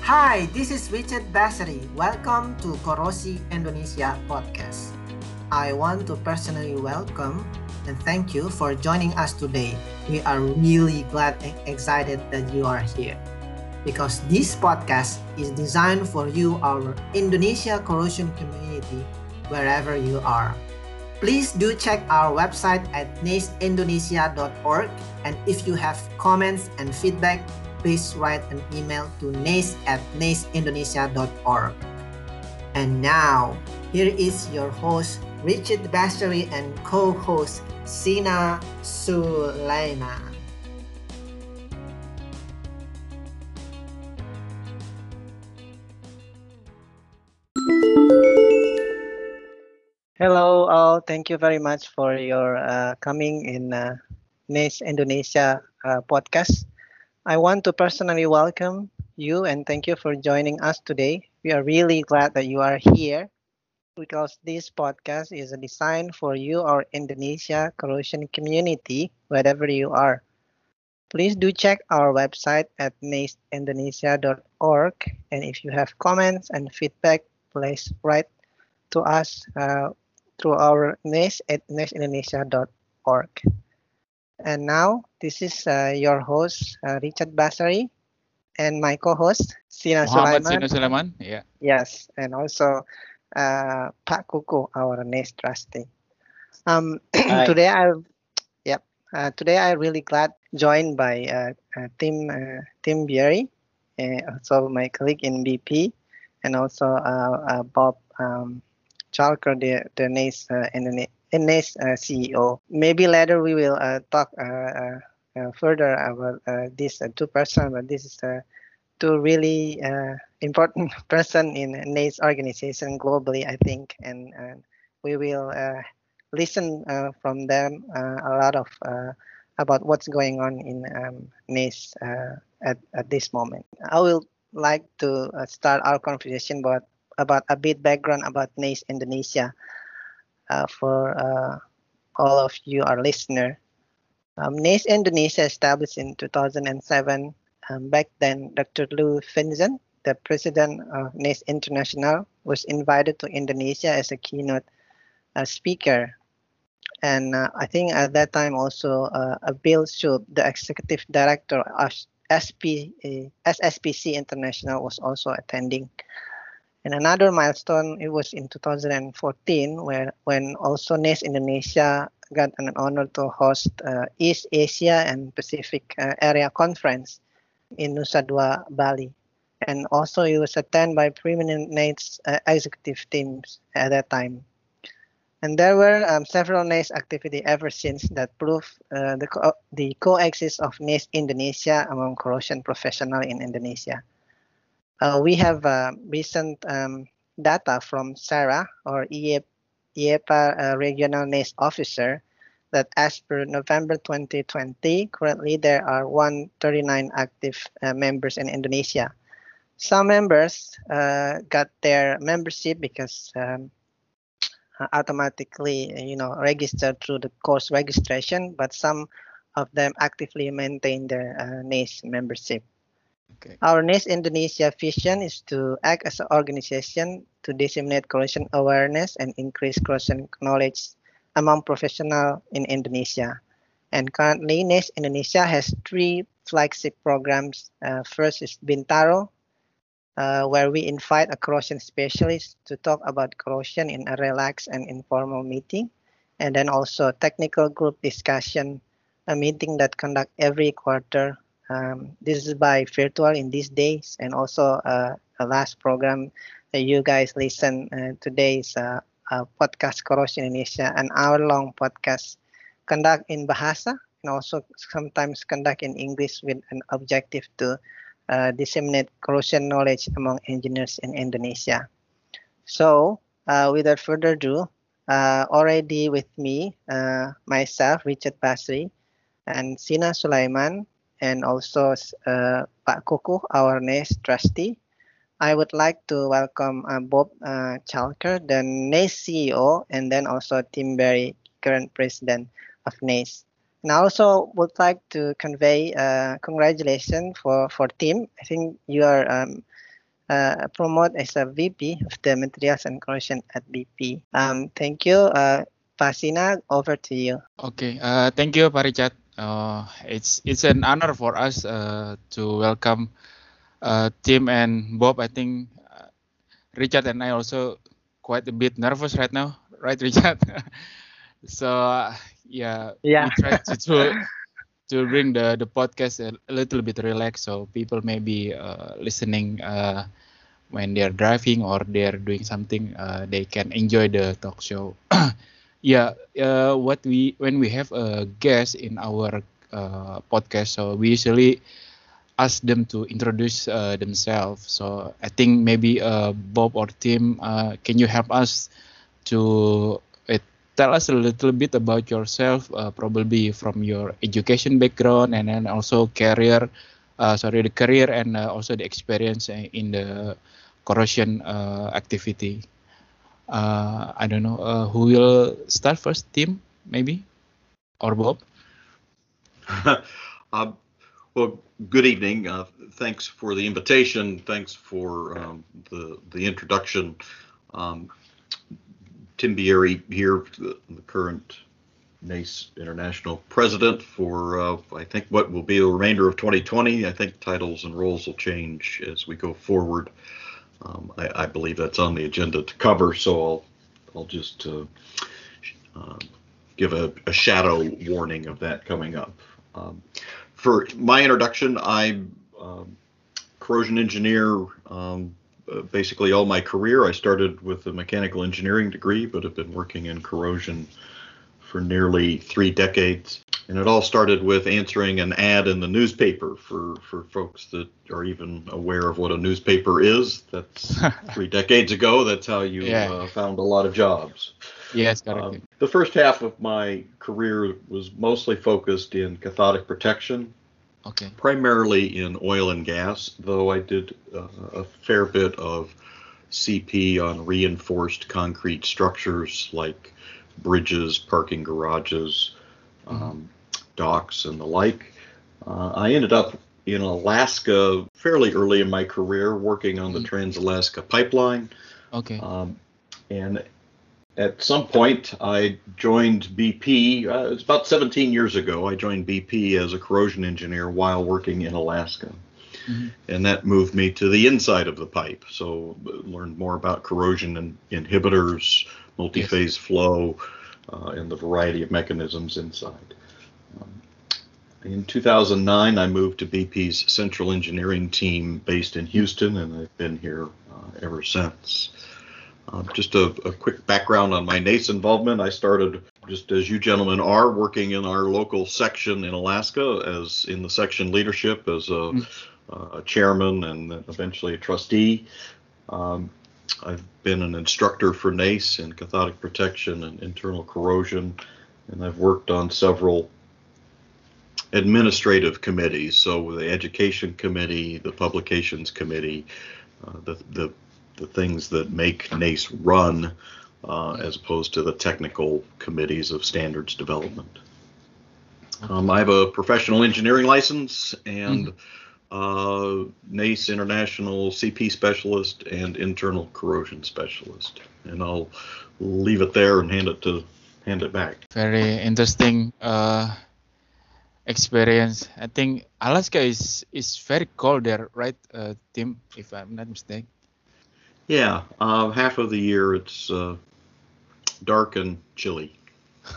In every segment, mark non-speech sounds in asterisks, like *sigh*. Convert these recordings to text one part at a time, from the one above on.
Hi, this is Richard Basari. Welcome to Korosi Indonesia podcast. I want to personally welcome and thank you for joining us today. We are really glad and excited that you are here because this podcast is designed for you, our Indonesia Corrosion community, wherever you are. Please do check our website at naceindonesia.org and if you have comments and feedback, please write an email to nace at naceindonesia.org. And now, here is your host, Richard Bastary, and co-host, Sina Sulaiman. Hello, all. Thank you very much for your uh, coming in uh, NACE Indonesia uh, podcast. I want to personally welcome you and thank you for joining us today. We are really glad that you are here because this podcast is designed for you, our Indonesia corrosion community, wherever you are. Please do check our website at naceindonesia.org and if you have comments and feedback, please write to us uh, through our NACE at naceindonesia.org. And now, this is uh, your host, uh, Richard Basari, and my co-host, Sina Muhammad Sulaiman. Sina Sulaiman. Yeah. Yes, and also uh, Pak Kukuh, our NACE trustee. Um, *clears throat* today, I, yep, uh, today I really glad joined by uh, uh, Tim uh, Tim Bieri, uh, also my colleague in BP, and also uh, uh, Bob um, Chalker, the the NACE uh, the uh, CEO. Maybe later we will uh, talk uh, uh, uh further about uh, this two person, but this is two really important *laughs* person in NACE organization globally, I think, and, we will listen from them a lot of about what's going on in um, NACE at, at this moment. I will like to start our conversation about about a bit background about NACE Indonesia for uh, all of you, our listener. Um, NACE Indonesia established in 2007. Um, back then, Dr. Lou Finzen, the president of NACE International, was invited to Indonesia as a keynote uh, speaker. And uh, I think at that time also uh, uh, Bill Shoup, the executive director of SP, uh, SSPC International, was also attending. And another milestone, it was in 2014, where when also NACE Indonesia got an honor to host uh, East Asia and Pacific uh, Area Conference in Nusa Dua, Bali. And also it was attended by prominent NACE uh, executive teams at that time. And there were um, several NACE activity ever since that prove uh, the, co- the coexist of NACE Indonesia among corrosion professional in Indonesia. Uh, we have uh, recent um, data from Sarah or IE- IEPA uh, regional NACE officer that as per November 2020, currently there are 139 active uh, members in Indonesia. Some members uh, got their membership because um, automatically, you know, registered through the course registration, but some of them actively maintain their uh, NACE membership. Okay. Our NACE Indonesia vision is to act as an organization to disseminate corrosion awareness and increase corrosion knowledge among professionals in Indonesia. And currently, NACE Indonesia has three flagship programs. Uh, first is Bintaro, uh, where we invite a corrosion specialist to talk about corrosion in a relaxed and informal meeting. And then also technical group discussion, a meeting that conduct every quarter um, this is by virtual in these days, and also uh, a last program that you guys listen uh, today's uh, uh, podcast Corrosion Indonesia, an hour-long podcast conduct in Bahasa and also sometimes conduct in English with an objective to uh, disseminate corrosion knowledge among engineers in Indonesia. So, uh, without further ado, uh, already with me, uh, myself, Richard Basri, and Sina Sulaiman, and also uh, Pak Kukuh, our NACE trustee. I would like to welcome uh, Bob uh, Chalker, the NACE CEO, and then also Tim Bieri, current president of NACE. And I also would like to convey uh, congratulations for, for Tim. I think you are um, uh, promoted as a VP of the Materials and Corrosion at BP. Um, thank you. Uh, Pasina, over to you. Okay, uh, thank you, Pak Richard. Uh, it's it's an honor for us uh, to welcome uh, Tim and Bob. I think uh, Richard and I also quite a bit nervous right now, right, *laughs* Richard? so uh, yeah, Yeah. we try to, to *laughs* to bring the the podcast a, a little bit relaxed, so people may be uh, listening uh, when they're driving or they're doing something, uh, they can enjoy the talk show. *clears throat* yeah, uh, what we when we have a guest in our uh, podcast, so we usually ask them to introduce uh, themselves. So I think maybe uh, Bob or Tim, uh, can you help us to uh, tell us a little bit about yourself, uh, probably from your education background and then also career, sorry, the career and also the experience in the corrosion activity. Uh, I don't know uh, who will start first, Tim, maybe, or Bob. Um, *laughs* Well, good evening. Uh, Thanks for the invitation. Thanks for um, the the introduction. Um, Tim Bieri here, the the current NACE International President for, uh, I think, what will be the remainder of 2020. I think titles and roles will change as we go forward. Um, I I believe that's on the agenda to cover, so I'll I'll just uh, uh, give a a shadow warning of that coming up. Um, for my introduction, I'm um, corrosion engineer um, uh, basically all my career. I started with a mechanical engineering degree, but have been working in corrosion for nearly three decades. And it all started with answering an ad in the newspaper for, for folks that are even aware of what a newspaper is. That's *laughs* three decades ago. That's how you Yeah. uh, found a lot of jobs. Yes, correct. Um, the first half of my career was mostly focused in cathodic protection, okay. primarily in oil and gas, though I did uh, a fair bit of CP on reinforced concrete structures like bridges, parking garages, um, docks, and the like. Uh, I ended up in Alaska fairly early in my career working on the Mhm. Trans Alaska Pipeline. Okay. Um, and at some point, I joined BP. Uh, it's about 17 years ago. I joined BP as a corrosion engineer while working in Alaska. Mhm. And that moved me to the inside of the pipe. So, learned more about corrosion and inhibitors, multi phase flow, uh, and the variety of mechanisms inside. Um, in 2009, I moved to BP's central engineering team based in Houston, and I've been here uh, ever since. Uh, just a, a quick background on my NACE involvement. I started, just as you gentlemen are, working in our local section in Alaska as in the section leadership as a, uh, a chairman and eventually a trustee. Um, I've been an instructor for NACE in cathodic protection and internal corrosion, and I've worked on several administrative committees. So the education committee, the publications committee, uh, the, the the things that make NACE run, uh, as opposed to the technical committees of standards development. Um, I have a professional engineering license and uh, NACE International CP specialist and internal corrosion specialist. And I'll leave it there and hand it to hand it back. Very interesting uh, experience. I think Alaska is is very cold there, right, uh, Tim? If I'm not mistaken. Yeah, uh, half of the year it's uh, dark and chilly. *laughs*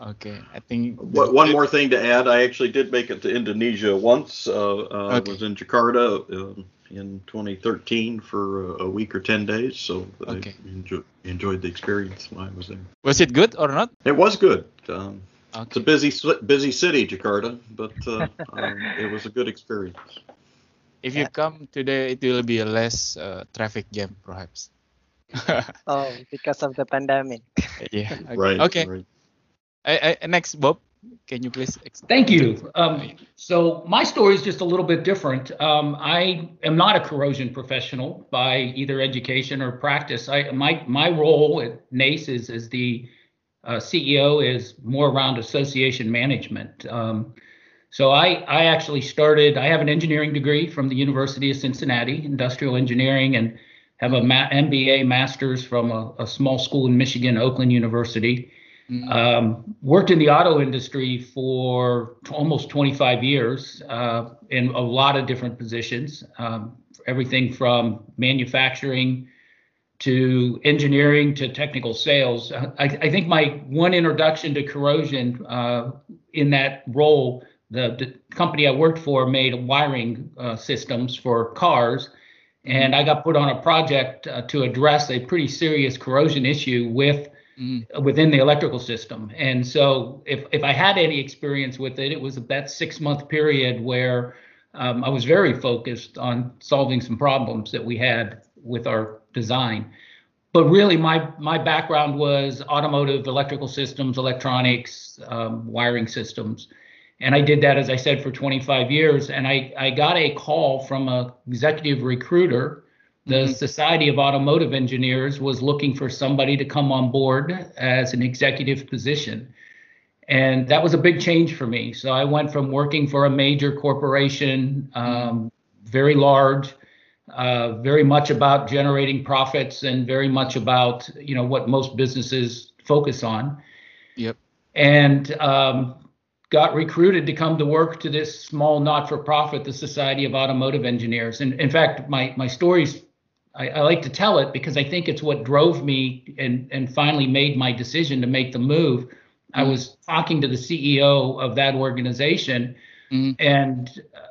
okay, I think. What, one more thing to add, I actually did make it to Indonesia once. Uh, uh, Okay. I was in Jakarta uh, in 2013 for a, a week or 10 days, so Okay. I enjoy, enjoyed the experience while I was there. Was it good or not? It was good. Um, it's a busy busy city, Jakarta, but uh, um, it was a good experience. If you come today, it will be a less uh, traffic jam, perhaps. *laughs* Oh, because of the pandemic. yeah. Okay. Right. Okay. right. I, I, next, Bob, can you please? ex- Thank you. Um, so my story is just a little bit different. Um, I am not a corrosion professional by either education or practice. I my my role at NACE is as the uh, CEO is more around association management. Um, So I, I actually started, I have an engineering degree from the University of Cincinnati, industrial engineering, and have a ma- MBA master's from a, a, small school in Michigan, Oakland University. Mm-hmm. Um, worked in the auto industry for t- almost 25 years uh, in a lot of different positions, um, everything from manufacturing to engineering to technical sales. I, I think my one introduction to corrosion uh, in that role, the, the, company I worked for made wiring uh, systems for cars. And I got put on a project uh, to address a pretty serious corrosion issue with mm. within the electrical system. And so, if if I had any experience with it, it was that six month period where um, I was very focused on solving some problems that we had with our design. But really, my my background was automotive, electrical systems, electronics, um, wiring systems, and I did that as I said for 25 years. And I I got a call from a executive recruiter. The mm-hmm. Society of Automotive Engineers was looking for somebody to come on board as an executive position. And that was a big change for me. So I went from working for a major corporation, um, very large, uh, very much about generating profits and very much about you know what most businesses focus on. Yep. And um, got recruited to come to work to this small not-for-profit, the Society of Automotive Engineers. And in fact, my my stories, I, I like to tell it because I think it's what drove me and and finally made my decision to make the move. Mm-hmm. I was talking to the CEO of that organization, mm-hmm. and uh,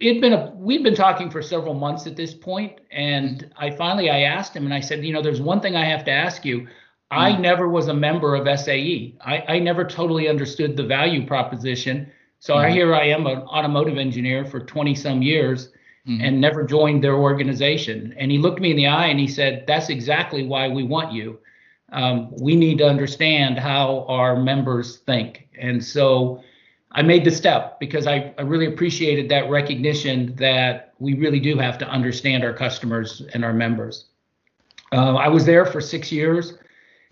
it'd been a we'd been talking for several months at this point and i finally i asked him and i said you know there's one thing i have to ask you i mm. never was a member of sae I, I never totally understood the value proposition so mm. I, here i am an automotive engineer for 20 some years mm. and never joined their organization and he looked me in the eye and he said that's exactly why we want you um, we need to understand how our members think and so I made the step because I, I really appreciated that recognition that we really do have to understand our customers and our members. Uh, I was there for six years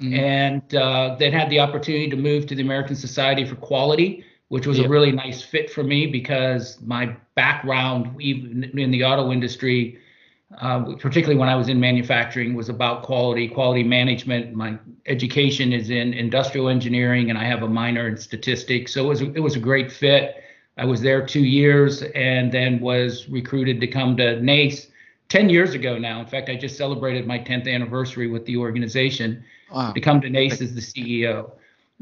mm-hmm. and uh, then had the opportunity to move to the American Society for Quality, which was a really nice fit for me because my background, even in the auto industry, uh, particularly when I was in manufacturing, was about quality, quality management. My education is in industrial engineering, and I have a minor in statistics. So it was a, it was a great fit. I was there two years, and then was recruited to come to NACE ten years ago now. In fact, I just celebrated my 10th anniversary with the organization wow. to come to NACE as the CEO.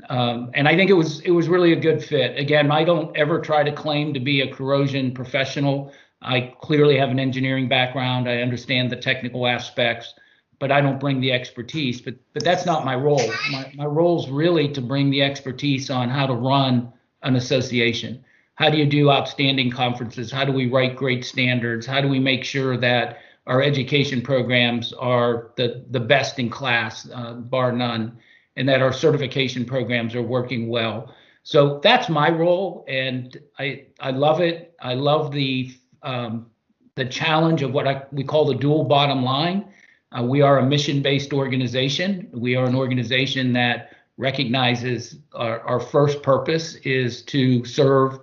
Um, and I think it was it was really a good fit. Again, I don't ever try to claim to be a corrosion professional. I clearly have an engineering background. I understand the technical aspects, but I don't bring the expertise. But but that's not my role. My my role is really to bring the expertise on how to run an association. How do you do outstanding conferences? How do we write great standards? How do we make sure that our education programs are the the best in class, uh, bar none, and that our certification programs are working well? So that's my role, and I I love it. I love the um, the challenge of what I, we call the dual bottom line. Uh, we are a mission-based organization. We are an organization that recognizes our, our first purpose is to serve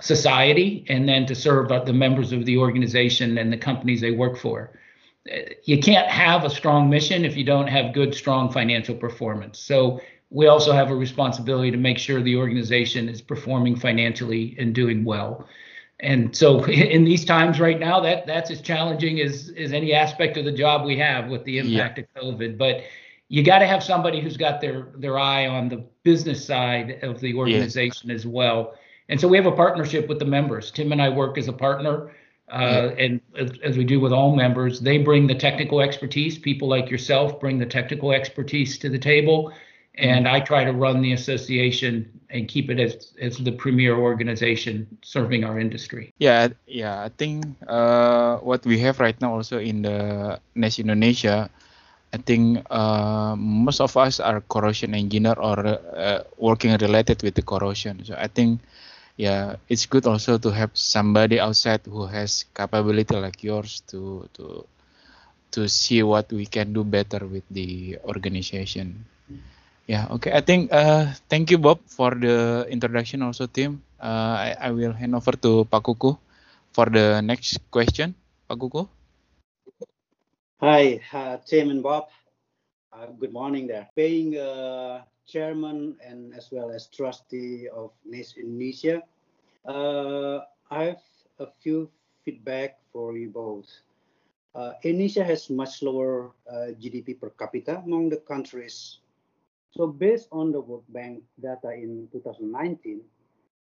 society and then to serve the members of the organization and the companies they work for. You can't have a strong mission if you don't have good, strong financial performance. So we also have a responsibility to make sure the organization is performing financially and doing well and so *laughs* in these times right now that that's as challenging as as any aspect of the job we have with the impact yeah. of covid but you got to have somebody who's got their their eye on the business side of the organization yeah. as well and so we have a partnership with the members tim and i work as a partner uh, and as, we do with all members they bring the technical expertise people like yourself bring the technical expertise to the table and I try to run the association and keep it as, as the premier organization serving our industry. Yeah, yeah. I think uh, what we have right now also in the NACE Indonesia, I think uh, most of us are corrosion engineer or uh, working related with the corrosion. So I think, yeah, it's good also to have somebody outside who has capability like yours to to to see what we can do better with the organization Yeah, okay. I think uh, thank you Bob for the introduction also Tim. Uh, I, I will hand over to Pak Kuku for the next question. Pak Kuku. Hi, uh, Tim and Bob. Uh, good morning there. Being uh, chairman and as well as trustee of NACE Indonesia, uh, I have a few feedback for you both. Uh, Indonesia has much lower uh, GDP per capita among the countries. So based on the World Bank data in 2019,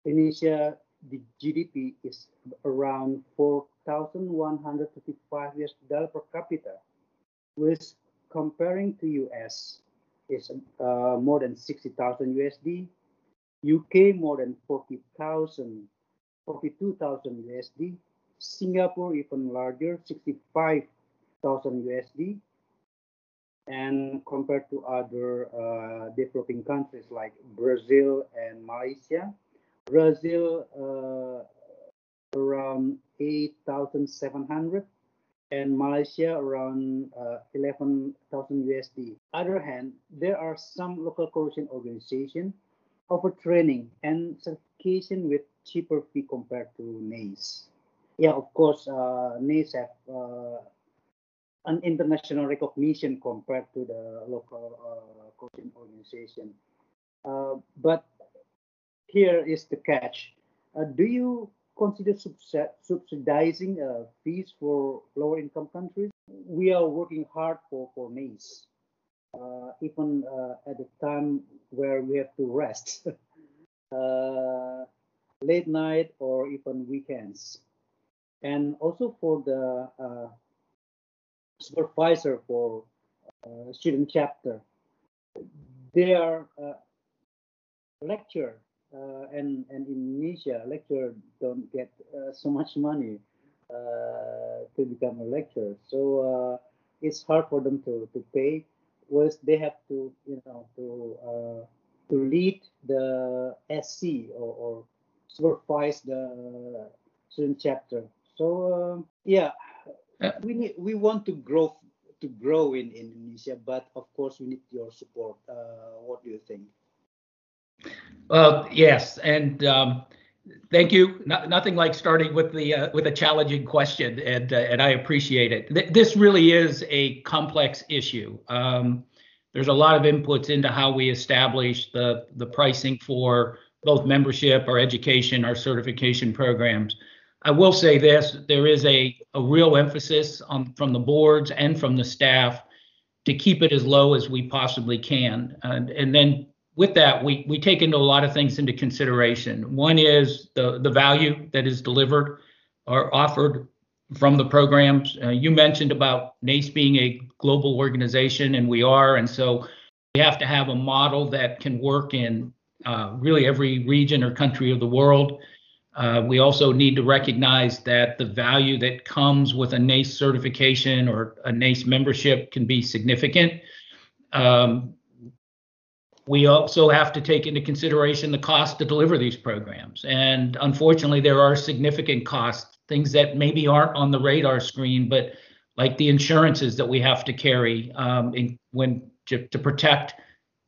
Indonesia, the GDP is around 4,155 US dollar per capita, which comparing to US is uh, more than 60,000 USD, UK more than 40,000, 42,000 USD, Singapore even larger, 65,000 USD, and compared to other uh, developing countries like Brazil and Malaysia, Brazil uh, around 8,700 and Malaysia around uh, 11,000 USD. Other hand, there are some local corrosion organizations offer training and certification with cheaper fee compared to NACE. Yeah, of course, uh, NACE have uh, an international recognition compared to the local uh, coaching organization. Uh, but here is the catch. Uh, do you consider subsidizing uh, fees for lower income countries? We are working hard for, for NACE, uh, even uh, at the time where we have to rest, *laughs* uh, late night or even weekends. And also for the uh, supervisor for uh, student chapter, their lecture and and in Indonesia, lecturer don't get uh, so much money uh, to become a lecturer. So uh, it's hard for them to to pay. Was they have to you know to uh, to lead the SC or, or supervise the student chapter. So um, yeah, we need we want to grow to grow in, in Indonesia, but of course we need your support. Uh, what do you think? Well, yes, and um, thank you. No, nothing like starting with the uh, with a challenging question, and uh, and I appreciate it. Th- this really is a complex issue. Um, there's a lot of inputs into how we establish the the pricing for both membership, our education, our certification programs. I will say this: there is a a real emphasis on from the boards and from the staff to keep it as low as we possibly can, and and then with that, we we take into a lot of things into consideration. One is the the value that is delivered or offered from the programs. Uh, you mentioned about NACE being a global organization, and we are, and so we have to have a model that can work in uh, really every region or country of the world. Uh, we also need to recognize that the value that comes with a NACE certification or a NACE membership can be significant. Um, we also have to take into consideration the cost to deliver these programs. And unfortunately, there are significant costs, things that maybe aren't on the radar screen, but like the insurances that we have to carry um, in, when to, to protect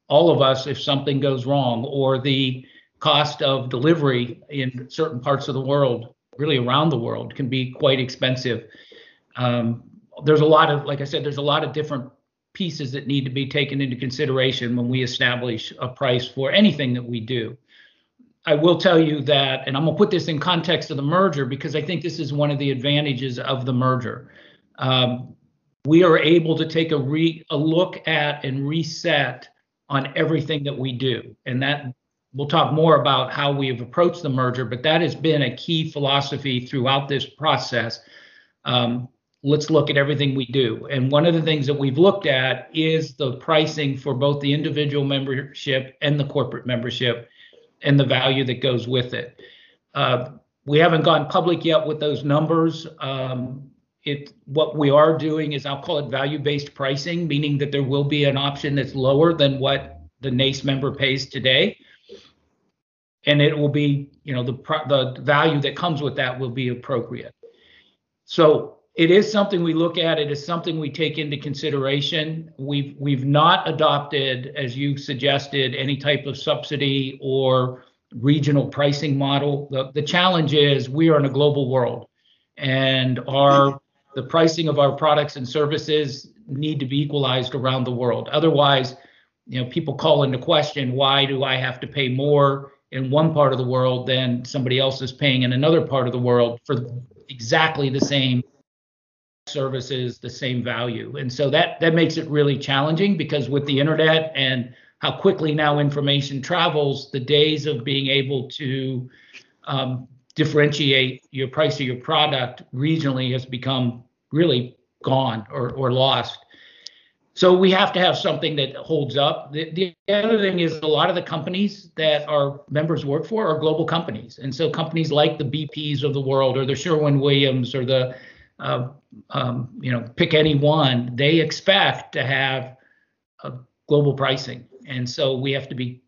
all of us if something goes wrong, or the cost of delivery in certain parts of the world, really around the world, can be quite expensive. Um, there's a lot of, like I said, there's a lot of different pieces that need to be taken into consideration when we establish a price for anything that we do. I will tell you that, and I'm going to put this in context of the merger because I think this is one of the advantages of the merger. Um, we are able to take a, re, a look at and reset on everything that we do. And that we'll talk more about how we have approached the merger, but that has been a key philosophy throughout this process. Um, let's look at everything we do. And one of the things that we've looked at is the pricing for both the individual membership and the corporate membership and the value that goes with it. Uh, we haven't gone public yet with those numbers. Um, it what we are doing is I'll call it value-based pricing, meaning that there will be an option that's lower than what the NACE member pays today. And it will be, you know, the the value that comes with that will be appropriate. So it is something we look at. It is something we take into consideration. We've we've not adopted, as you suggested, any type of subsidy or regional pricing model. The the challenge is we are in a global world, and our the pricing of our products and services need to be equalized around the world. Otherwise, you know, people call into question why do I have to pay more in one part of the world than somebody else is paying in another part of the world for exactly the same services, the same value. And so that that makes it really challenging because with the internet and how quickly now information travels, the days of being able to um, differentiate your price of your product regionally has become really gone or, or lost. So we have to have something that holds up. The, the, other thing is a lot of the companies that our members work for are global companies, and so companies like the BPs of the world, or the Sherwin Williams, or the um, you know pick any one, they expect to have a global pricing, and so we have to be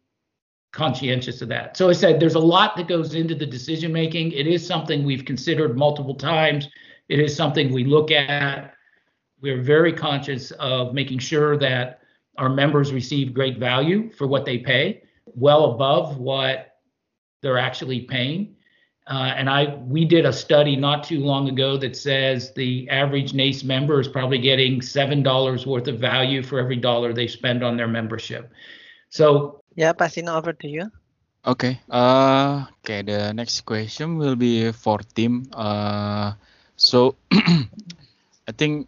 conscientious of that. So I said there's a lot that goes into the decision making. It is something we've considered multiple times. It is something we look at we're very conscious of making sure that our members receive great value for what they pay, well above what they're actually paying. Uh, and I we did a study not too long ago that says the average NACE member is probably getting seven dollars worth of value for every dollar they spend on their membership. So yeah, passing over to you. Okay. Uh, okay. The next question will be for Tim. Uh, so *clears throat* I think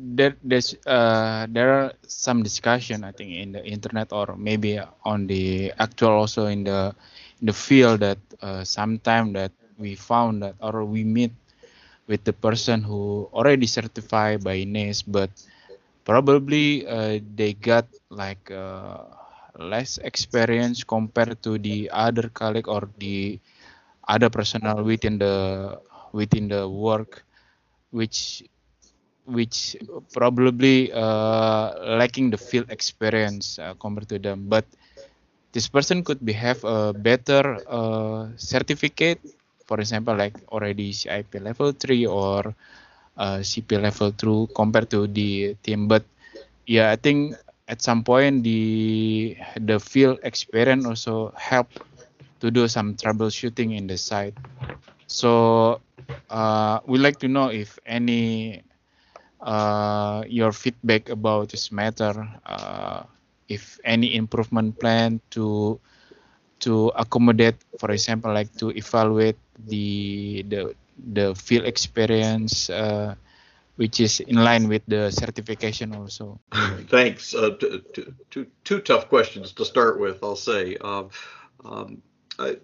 there there's uh there are some discussion I think in the internet or maybe on the actual also in the in the field that uh, sometime that we found that or we meet with the person who already certified by NACE but probably uh, they got like uh, less experience compared to the other colleague or the other personnel within the within the work which which probably uh, lacking the field experience uh, compared to them. But this person could be have a better uh, certificate for example like already CIP level 3 or uh, CP level 2 compared to the team. But yeah I think at some point the the field experience also help to do some troubleshooting in the site. So uh, we like to know if any uh, your feedback about this matter, uh, if any improvement plan to to accommodate, for example, like to evaluate the the the field experience, uh, which is in line with the certification also. *laughs* Thanks. Uh, t- t- two, two tough questions to start with, I'll say. Um, um, I,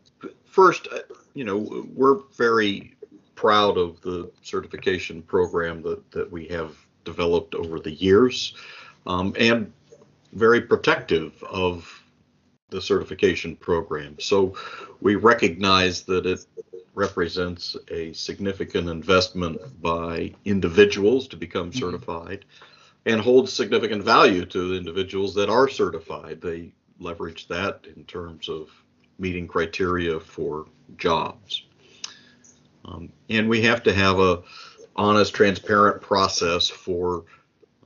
first, uh, you know, we're very proud of the certification program that, that we have developed over the years um, and very protective of the certification program. So we recognize that it represents a significant investment by individuals to become mm-hmm. certified and holds significant value to the individuals that are certified. They leverage that in terms of meeting criteria for jobs. Um, and we have to have a honest, transparent process for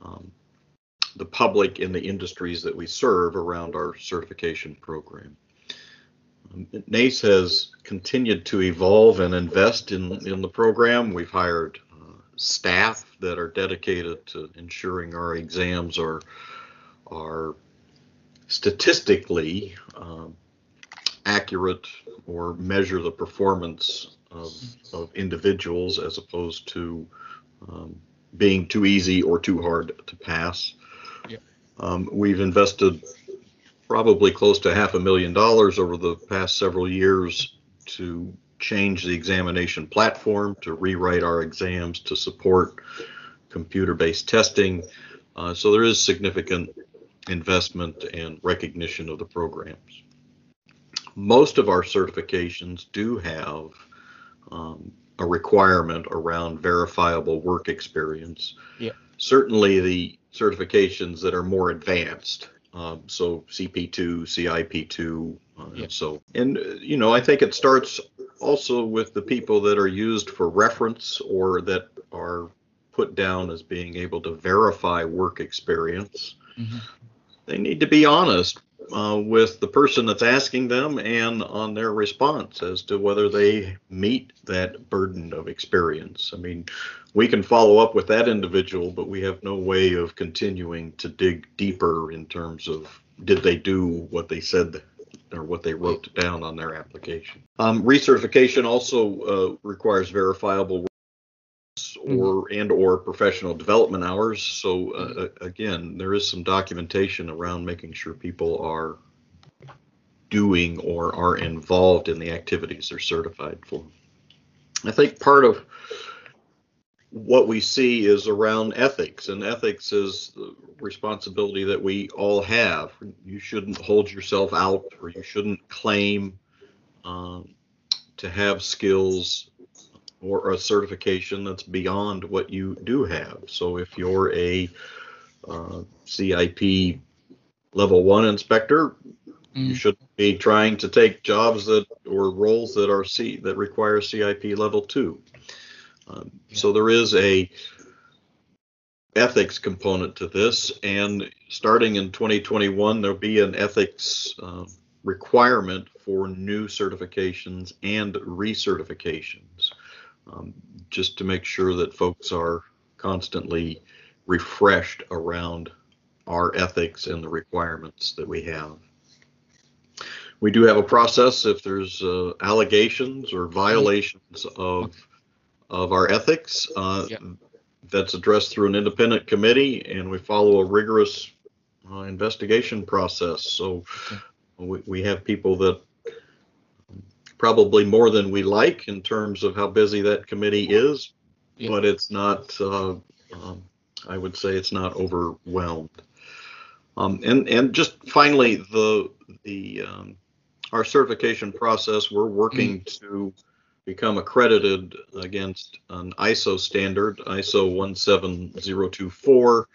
um, the public in the industries that we serve around our certification program. NACE has continued to evolve and invest in, in the program. We've hired uh, staff that are dedicated to ensuring our exams are are statistically um, accurate or measure the performance of, of individuals as opposed to um, being too easy or too hard to pass. Um, we've invested probably close to half a million dollars over the past several years to change the examination platform, to rewrite our exams, to support computer based testing. Uh, so there is significant investment and recognition of the programs. Most of our certifications do have um, a requirement around verifiable work experience. Yeah. Certainly, the certifications that are more advanced, um, so CP2, CIP2, uh, yeah. and so and uh, you know I think it starts also with the people that are used for reference or that are put down as being able to verify work experience, Mhm. they need to be honest uh, with the person that's asking them and on their response as to whether they meet that burden of experience. I mean, we can follow up with that individual, but we have no way of continuing to dig deeper in terms of did they do what they said or what they wrote down on their application. Um, recertification also uh, requires verifiable or and or professional development hours. So uh, again, there is some documentation around making sure people are doing or are involved in the activities they're certified for. I think part of what we see is around ethics, and ethics is the responsibility that we all have. You shouldn't hold yourself out, or you shouldn't claim um, to have skills or a certification that's beyond what you do have. So if you're a uh, CIP level one inspector, you Mm. shouldn't be trying to take jobs that or roles that are C that require CIP level two. Um, So there is a ethics component to this, and starting in 2021, there'll be an ethics uh, requirement for new certifications and recertifications, um, just to make sure that folks are constantly refreshed around our ethics and the requirements that we have. We do have a process if there's uh, allegations or violations of of our ethics. Uh. That's addressed through an independent committee, and we follow a rigorous uh, investigation process. So we, we have people that probably more than we like in terms of how busy that committee is, but it's not. Uh, um, I would say it's not overwhelmed. Um, and and just finally, the the um, our certification process, we're working to become accredited against an ISO standard, ISO 17024,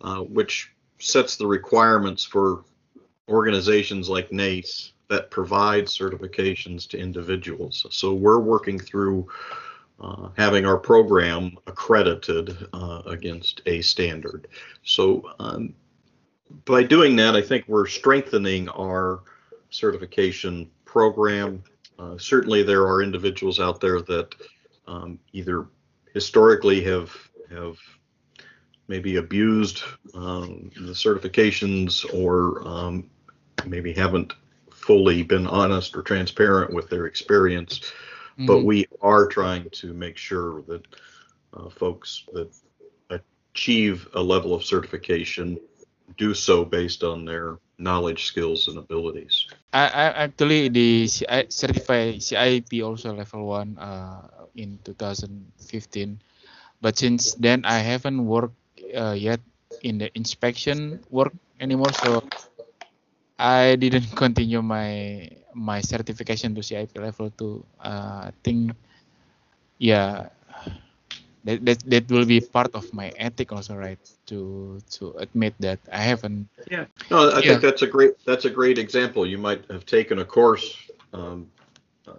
uh, which sets the requirements for organizations like NACE that provide certifications to individuals. So we're working through uh, having our program accredited uh, against a standard. So um, by doing that, I think we're strengthening our certification program. Uh, certainly, there are individuals out there that um, either historically have have maybe abused um, the certifications or um, maybe haven't fully been honest or transparent with their experience. But Mhm. we are trying to make sure that uh, folks that achieve a level of certification do so based on their knowledge, skills, and abilities. I, I actually the CI, certified CIP also level one uh, in 2015, but since then I haven't worked uh, yet in the inspection work anymore, so I didn't *laughs* continue my my certification to CIP level two. Uh, I think, yeah, that, that that will be part of my ethic also, right? To to admit that I haven't. Yeah. No, I Yeah. think that's a great that's a great example. You might have taken a course um, uh,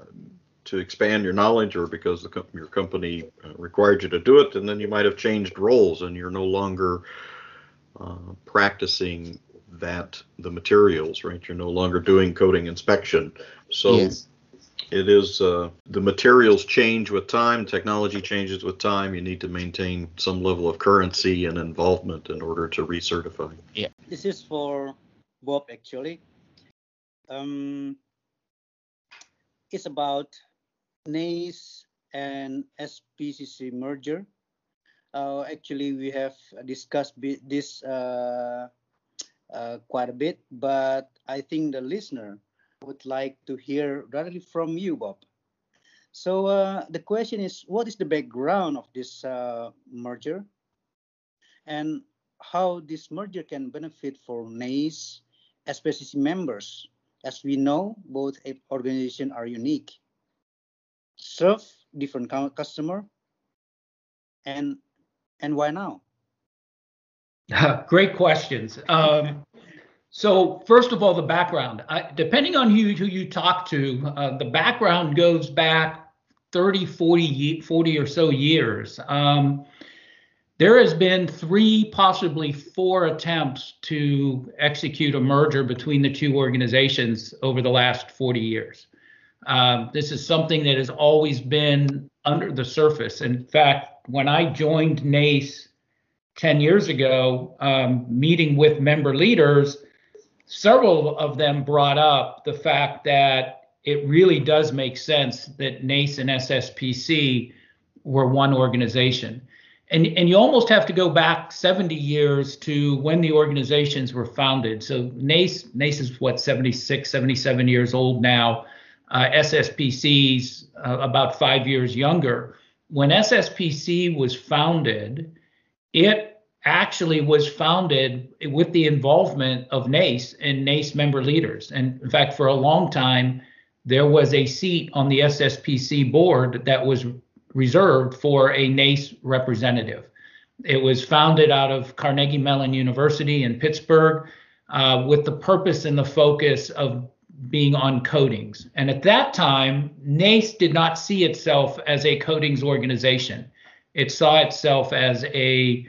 to expand your knowledge, or because the co- your company uh, required you to do it, and then you might have changed roles, and you're no longer uh, practicing that the materials, right? You're no longer doing coating inspection, so. yes. It is uh, the materials change with time, technology changes with time. You need to maintain some level of currency and involvement in order to recertify. Yeah, this is for Bob actually. Um, it's about NACE and SPCC merger. Uh, actually, we have discussed bi- this uh, uh, quite a bit, but I think the listener would like to hear directly from you, Bob. So uh, the question is, what is the background of this uh, merger, and how this merger can benefit for NACE SPCC members? As we know, both organizations are unique, serve different customer, and and why now? *laughs* Great questions. Um, so first of all, the background. I, depending on who, who you talk to, uh, the background goes back 30, 40, 40 or so years. Um, there has been three, possibly four attempts to execute a merger between the two organizations over the last 40 years. Um, this is something that has always been under the surface. In fact, when I joined NACE 10 years ago, um, meeting with member leaders, several of them brought up the fact that it really does make sense that NACE and SSPC were one organization. And, and you almost have to go back 70 years to when the organizations were founded. So NACE, NACE is what, 76, 77 years old now. Uh, SSPC's uh, about five years younger. When SSPC was founded, it actually was founded with the involvement of NACE and NACE member leaders. And in fact, for a long time, there was a seat on the SSPC board that was reserved for a NACE representative. It was founded out of Carnegie Mellon University in Pittsburgh uh, with the purpose and the focus of being on coatings. And at that time, NACE did not see itself as a coatings organization. It saw itself as a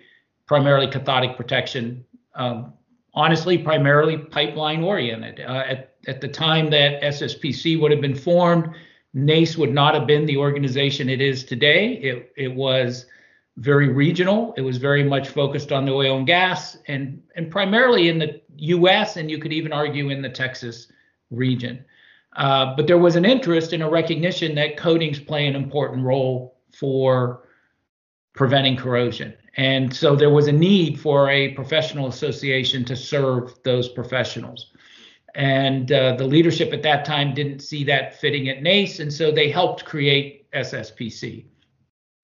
primarily cathodic protection, um, honestly, primarily pipeline oriented. Uh, at, at the time that SSPC would have been formed, NACE would not have been the organization it is today. It, it was very regional. It was very much focused on the oil and gas and, and primarily in the US, and you could even argue in the Texas region. Uh, but there was an interest and a recognition that coatings play an important role for preventing corrosion. And so there was a need for a professional association to serve those professionals. And uh, the leadership at that time didn't see that fitting at NACE, and so they helped create SSPC.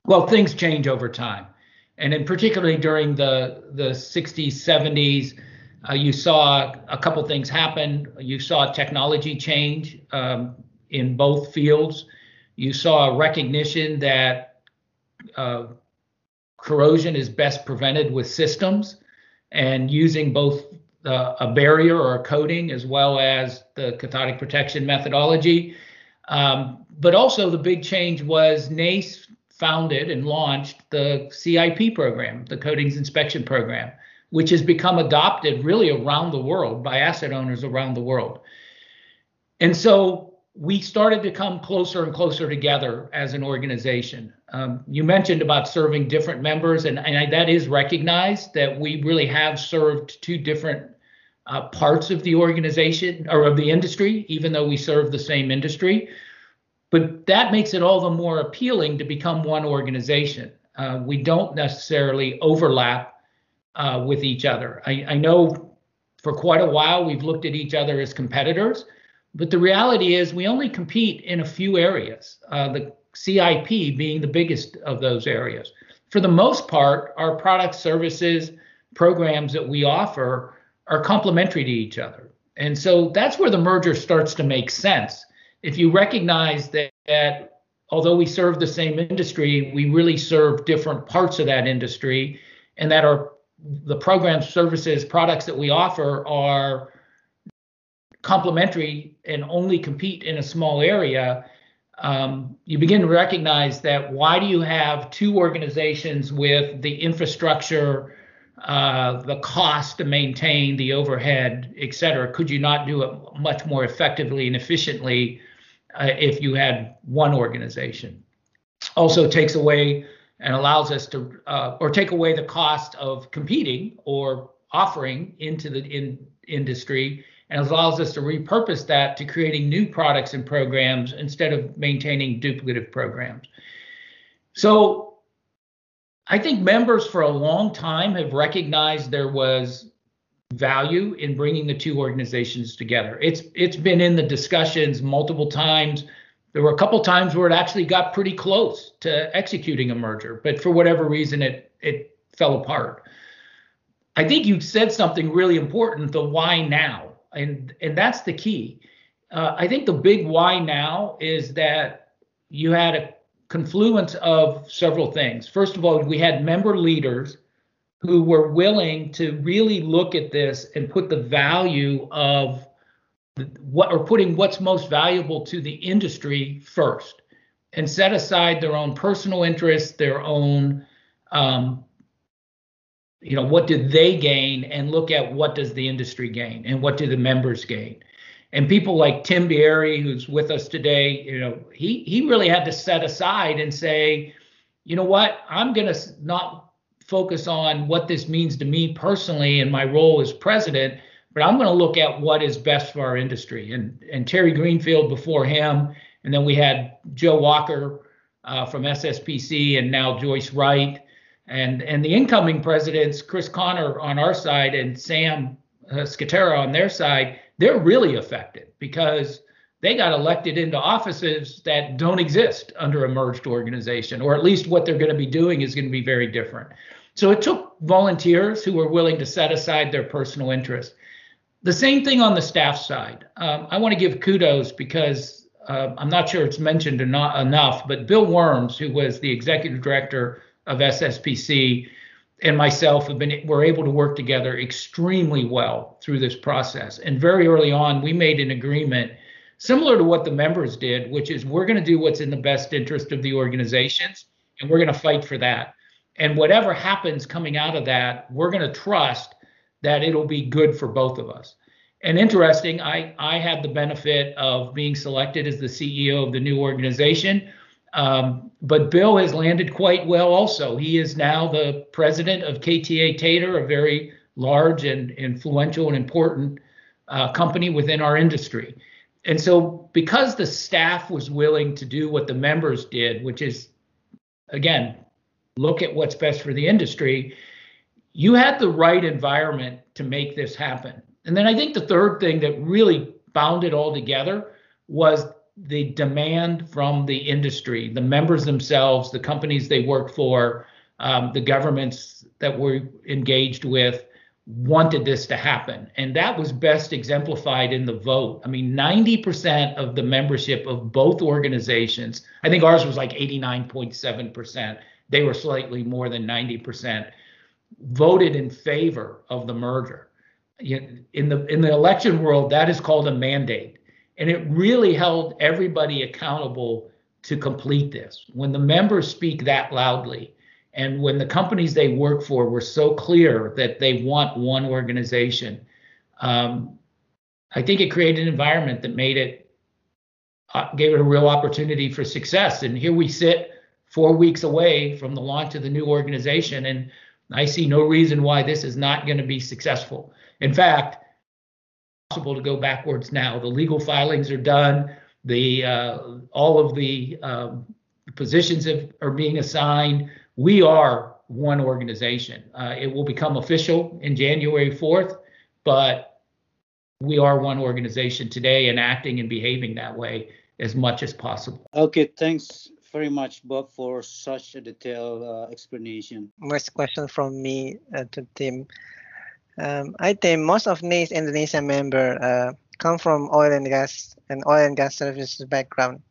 Well, things change over time. And in particularly during the, the 60s, 70s, uh, you saw a couple things happen. You saw technology change um, in both fields. You saw a recognition that uh, corrosion is best prevented with systems and using both uh, a barrier or a coating as well as the cathodic protection methodology. Um, but also the big change was NACE founded and launched the CIP program, the Coatings Inspection Program, which has become adopted really around the world by asset owners around the world. And so we started to come closer and closer together as an organization. Um, you mentioned about serving different members, and, and I, that is recognized that we really have served two different uh, parts of the organization or of the industry, even though we serve the same industry. But that makes it all the more appealing to become one organization. Uh, we don't necessarily overlap uh, with each other. I, I know for quite a while we've looked at each other as competitors, but the reality is we only compete in a few areas, uh, the CIP being the biggest of those areas. For the most part, our products, services, programs that we offer are complementary to each other. And so that's where the merger starts to make sense. If you recognize that, that although we serve the same industry, we really serve different parts of that industry, and that our the programs, services, products that we offer are complementary and only compete in a small area, um, you begin to recognize that why do you have two organizations with the infrastructure, uh, the cost to maintain, the overhead, et cetera? Could you not do it much more effectively and efficiently uh, if you had one organization? Also takes away and allows us to uh, or take away the cost of competing or offering into the in industry and allows us to repurpose that to creating new products and programs instead of maintaining duplicative programs. So I think members for a long time have recognized there was value in bringing the two organizations together. It's it's been in the discussions multiple times there were a couple times where it actually got pretty close to executing a merger, but for whatever reason, it it fell apart. I think you said something really important: the why now, and and that's the key. Uh, I think the big why now is that you had a confluence of several things. First of all, we had member leaders who were willing to really look at this and put the value of what or putting what's most valuable to the industry first. and set aside their own personal interests, their own, um, you know, what did they gain, and look at what does the industry gain and what do the members gain. And people like Tim Bieri, who's with us today, you know, he he really had to set aside and say, you know what, I'm going to not focus on what this means to me personally in my role as president, but I'm going to look at what is best for our industry. And and Terry Greenfield before him, and then we had Joe Walker uh, from SSPC, and now Joyce Wright, and and the incoming presidents, Chris Connor on our side and Sam uh, Scatera on their side, they're really affected because they got elected into offices that don't exist under a merged organization, or at least what they're going to be doing is going to be very different. So it took volunteers who were willing to set aside their personal interest. The same thing on the staff side. Um, I want to give kudos because uh, I'm not sure it's mentioned eno- enough, but Bill Worms, who was the executive director of SSPC, and myself have been were able to work together extremely well through this process. And very early on, we made an agreement similar to what the members did, which is we're going to do what's in the best interest of the organizations, and we're going to fight for that. And whatever happens coming out of that, we're going to trust that it'll be good for both of us. And interesting, I I had the benefit of being selected as the CEO of the new organization. Um, but Bill has landed quite well also. He is now the president of KTA Tator, a very large and influential and important uh, company within our industry. And so, because the staff was willing to do what the members did, which is, again, look at what's best for the industry, you had the right environment to make this happen. And then I think the third thing that really bound it all together was the demand from the industry, the members themselves, the companies they work for, um, the governments that we're engaged with wanted this to happen. And that was best exemplified in the vote. I mean, 90% of the membership of both organizations, I think ours was like 89.7%, they were slightly more than 90%, voted in favor of the merger. In the in the election world, that is called a mandate. And it really held everybody accountable to complete this. When the members speak that loudly, and when the companies they work for were so clear that they want one organization, um, I think it created an environment that made it, uh, gave it a real opportunity for success. And here we sit four weeks away from the launch of the new organization, and I see no reason why this is not going to be successful. In fact, possible to go backwards now. The legal filings are done. The uh, all of the um, positions have, are being assigned. We are one organization. Uh, it will become official in January 4th, but we are one organization today and acting and behaving that way as much as possible. Okay, thanks very much, Bob, for such a detailed uh, explanation. First question from me uh, to Tim. Um, I think most of NACE Indonesia member uh, come from oil and gas and oil and gas services background.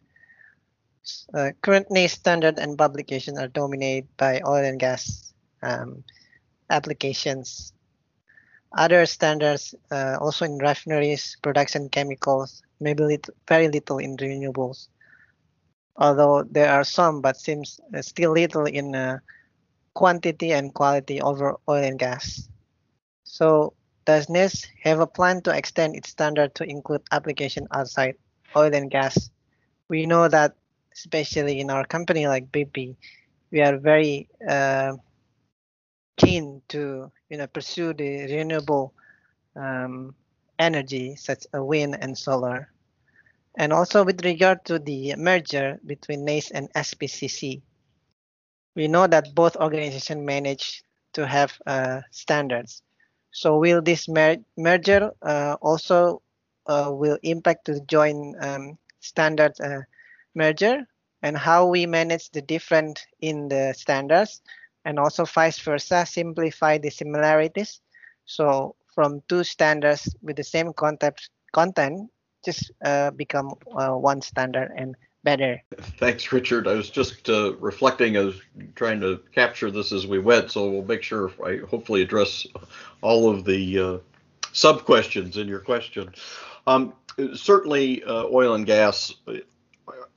Uh, current NACE standard and publication are dominated by oil and gas um, applications. Other standards, uh, also in refineries, production chemicals, maybe little, very little in renewables. Although there are some, but seems uh, still little in uh, quantity and quality over oil and gas. So does NACE have a plan to extend its standard to include application outside oil and gas? We know that, especially in our company like BP, we are very uh, keen to you know pursue the renewable um, energy such as wind and solar. And also with regard to the merger between NACE and SPCC, we know that both organizations manage to have uh, standards so will this mer merger uh, also uh, will impact the joint um, standard uh, merger and how we manage the different in the standards and also vice versa, simplify the similarities. So from two standards with the same content, content just uh, become uh, one standard and better. Thanks, Richard. I was just uh, reflecting, I was trying to capture this as we went, so we'll make sure I hopefully address all of the uh, sub questions in your question. Um, certainly, uh, oil and gas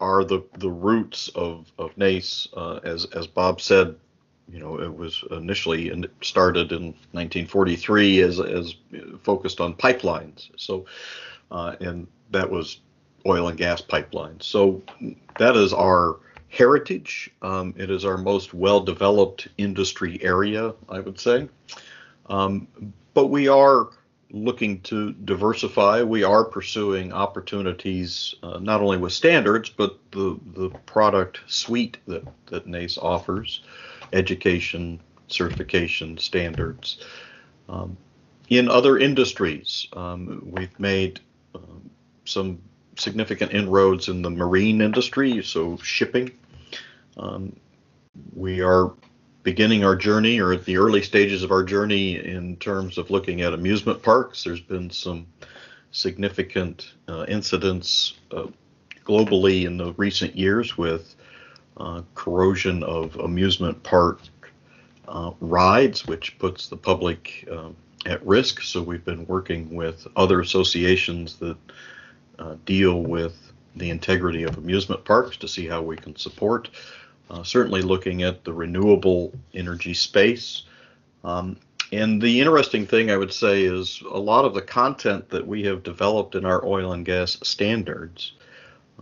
are the the roots of of NACE. Uh, as as Bob said, you know, it was initially and started in 1943 as as focused on pipelines. So, uh, and that was oil and gas pipelines. So that is our heritage. Um, it is our most well developed industry area, I would say. Um, but we are looking to diversify. We are pursuing opportunities uh, not only with standards, but the, the product suite that, that NACE offers education, certification, standards. Um, in other industries, um, we've made um, some significant inroads in the marine industry, so shipping. Um, we are beginning our journey or at the early stages of our journey in terms of looking at amusement parks. There's been some significant uh, incidents uh, globally in the recent years with uh, corrosion of amusement park uh, rides, which puts the public um, at risk. So we've been working with other associations that uh, deal with the integrity of amusement parks to see how we can support. Uh, certainly looking at the renewable energy space. Um, and the interesting thing I would say is a lot of the content that we have developed in our oil and gas standards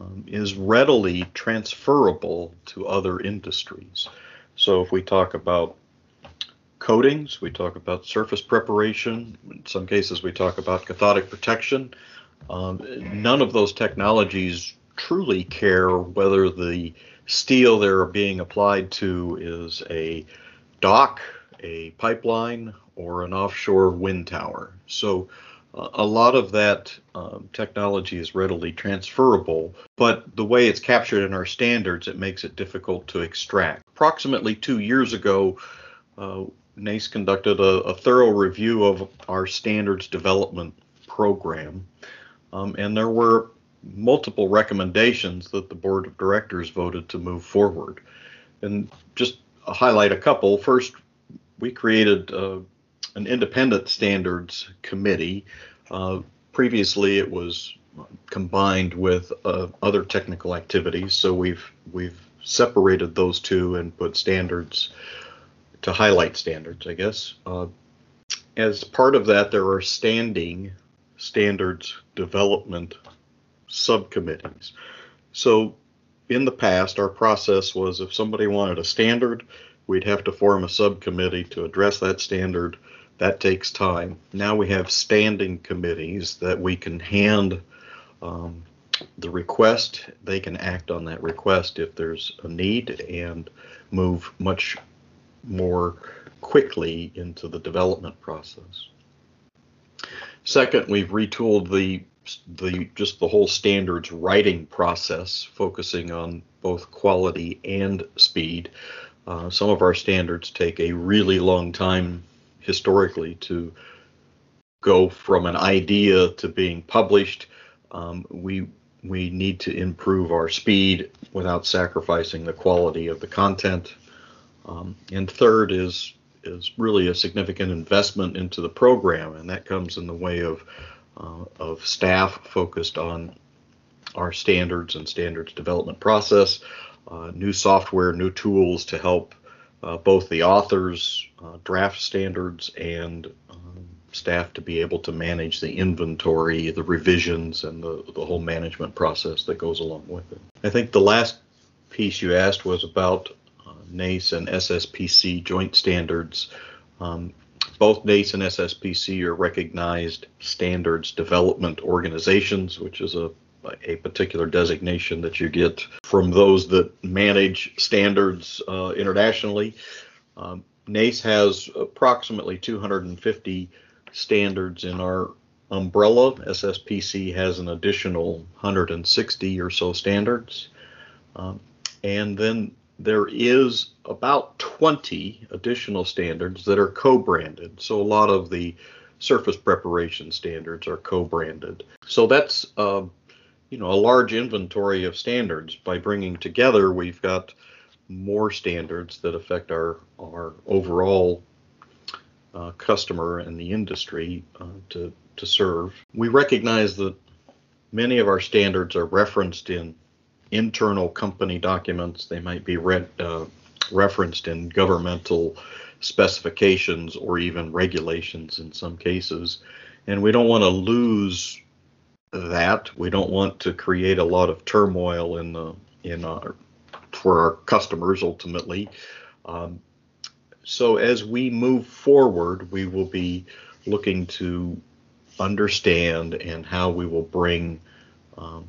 um, is readily transferable to other industries. So if we talk about coatings, we talk about surface preparation, in some cases we talk about cathodic protection. Um, none of those technologies truly care whether the steel they're being applied to is a dock, a pipeline, or an offshore wind tower. So uh, a lot of that um, technology is readily transferable, but the way it's captured in our standards, it makes it difficult to extract. Approximately two years ago, uh, NACE conducted a, a, thorough review of our standards development program, um, and there were multiple recommendations that the board of directors voted to move forward. And just highlight a couple. First, we created uh, an independent standards committee. Uh, previously, it was combined with uh, other technical activities, so we've we've separated those two and put standards to highlight standards, I guess. Uh, as part of that, there are standing standards development subcommittees. So in the past, our process was if somebody wanted a standard, we'd have to form a subcommittee to address that standard. That takes time. Now we have standing committees that we can hand um, the request. They can act on that request if there's a need and move much more quickly into the development process. Second, we've retooled the the just the whole standards writing process, focusing on both quality and speed. Uh, some of our standards take a really long time historically to go from an idea to being published. Um, we we need to improve our speed without sacrificing the quality of the content. Um, and third is is really a significant investment into the program, and that comes in the way of uh, of staff focused on our standards and standards development process, uh, new software, new tools to help uh, both the authors uh, draft standards and um, staff to be able to manage the inventory, the revisions, and the, the whole management process that goes along with it. I think the last piece you asked was about NACE and SSPC joint standards. Um, both NACE and SSPC are recognized standards development organizations, which is a a particular designation that you get from those that manage standards uh, internationally. Um, NACE has approximately 250 standards in our umbrella. SSPC has an additional 160 or so standards. Um, and then there is about 20 additional standards that are co-branded. So a lot of the surface preparation standards are co-branded. So that's uh, you know a large inventory of standards. By bringing together, we've got more standards that affect our our overall uh, customer and the industry uh, to to serve. We recognize that many of our standards are referenced in internal company documents. They might be uh, referenced in governmental specifications or even regulations in some cases. And we don't want to lose that. We don't want to create a lot of turmoil in the in our for our customers ultimately. Um, so as we move forward, we will be looking to understand and how we will bring um,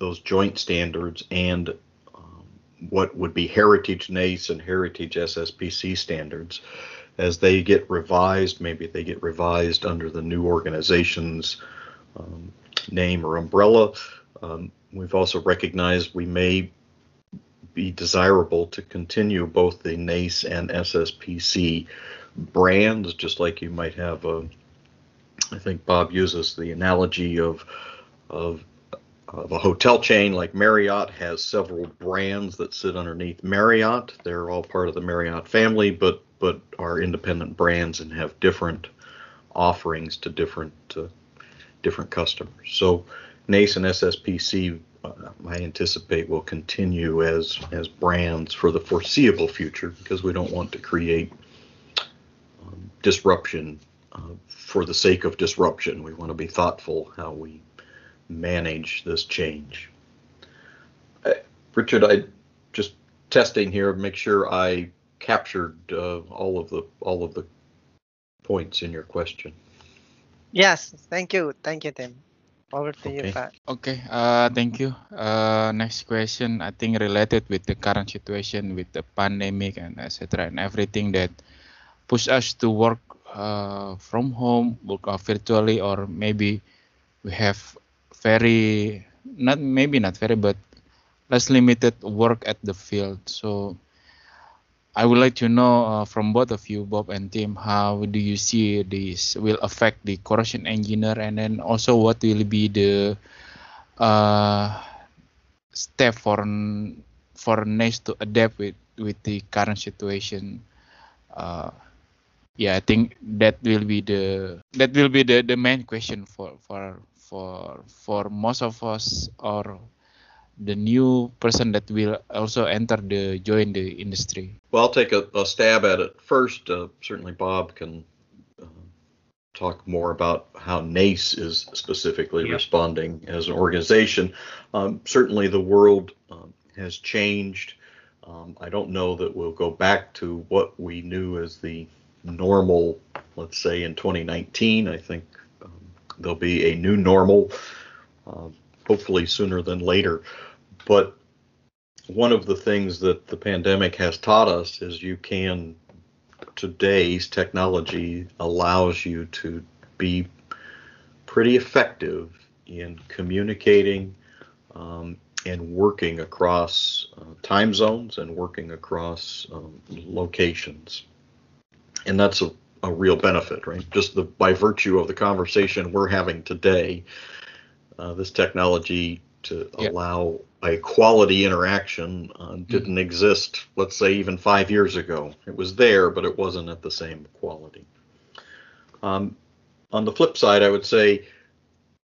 those joint standards and um, what would be heritage NACE and heritage SSPC standards as they get revised. Maybe they get revised under the new organization's um, name or umbrella. Um, we've also recognized we may be desirable to continue both the NACE and SSPC brands, just like you might have a. I think Bob uses the analogy of of of a hotel chain like Marriott has several brands that sit underneath Marriott. They're all part of the Marriott family, but but are independent brands and have different offerings to different uh, different customers. So NACE and SSPC uh, I anticipate will continue as as brands for the foreseeable future because we don't want to create um, disruption uh, for the sake of disruption. We want to be thoughtful how we manage this change. Uh, Richard, I just testing here, make sure I captured uh, all of the all of the points in your question. Yes, thank you, thank you, Tim. Over to Okay. you, Pat. Okay, uh, thank you. Uh, next question, I think related with the current situation with the pandemic and etc. and everything that push us to work uh, from home, work uh, virtually, or maybe we have very not maybe not very but less limited work at the field. So I would like to know uh, from both of you, Bob and Tim, how do you see this will affect the corrosion engineer, and then also what will be the uh, step for for NACE to adapt with with the current situation. Uh, yeah, I think that will be the that will be the, the main question for for for for most of us or the new person that will also enter the join the industry. Well, I'll take a, a stab at it first. Uh, certainly, Bob can uh, talk more about how NACE is specifically Yep. responding as an organization. Um, certainly, the world um, has changed. Um, I don't know that we'll go back to what we knew as the normal, let's say in 2019. I think there'll be a new normal, uh, hopefully sooner than later. But one of the things that the pandemic has taught us is you can today's technology allows you to be pretty effective in communicating um, and working across uh, time zones and working across um, locations and that's a, a real benefit right just the by virtue of the conversation we're having today uh, this technology to Yeah. allow a quality interaction uh, didn't exist, let's say, even five years ago. It was there, but it wasn't at the same quality. Um, on the flip side, I would say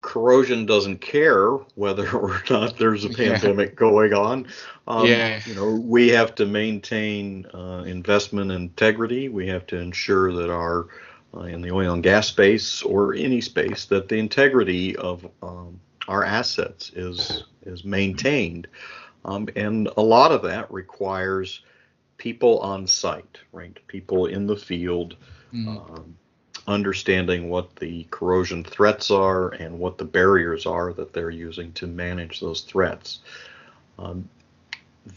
corrosion doesn't care whether *laughs* or not there's a Yeah. pandemic going on. Um, Yeah. You know, we have to maintain uh, investment integrity. We have to ensure that our uh, in the oil and gas space or any space that the integrity of um, our assets is is maintained, um, and a lot of that requires people on site, right? People in the field, Mm. Understanding what the corrosion threats are and what the barriers are that they're using to manage those threats. Um,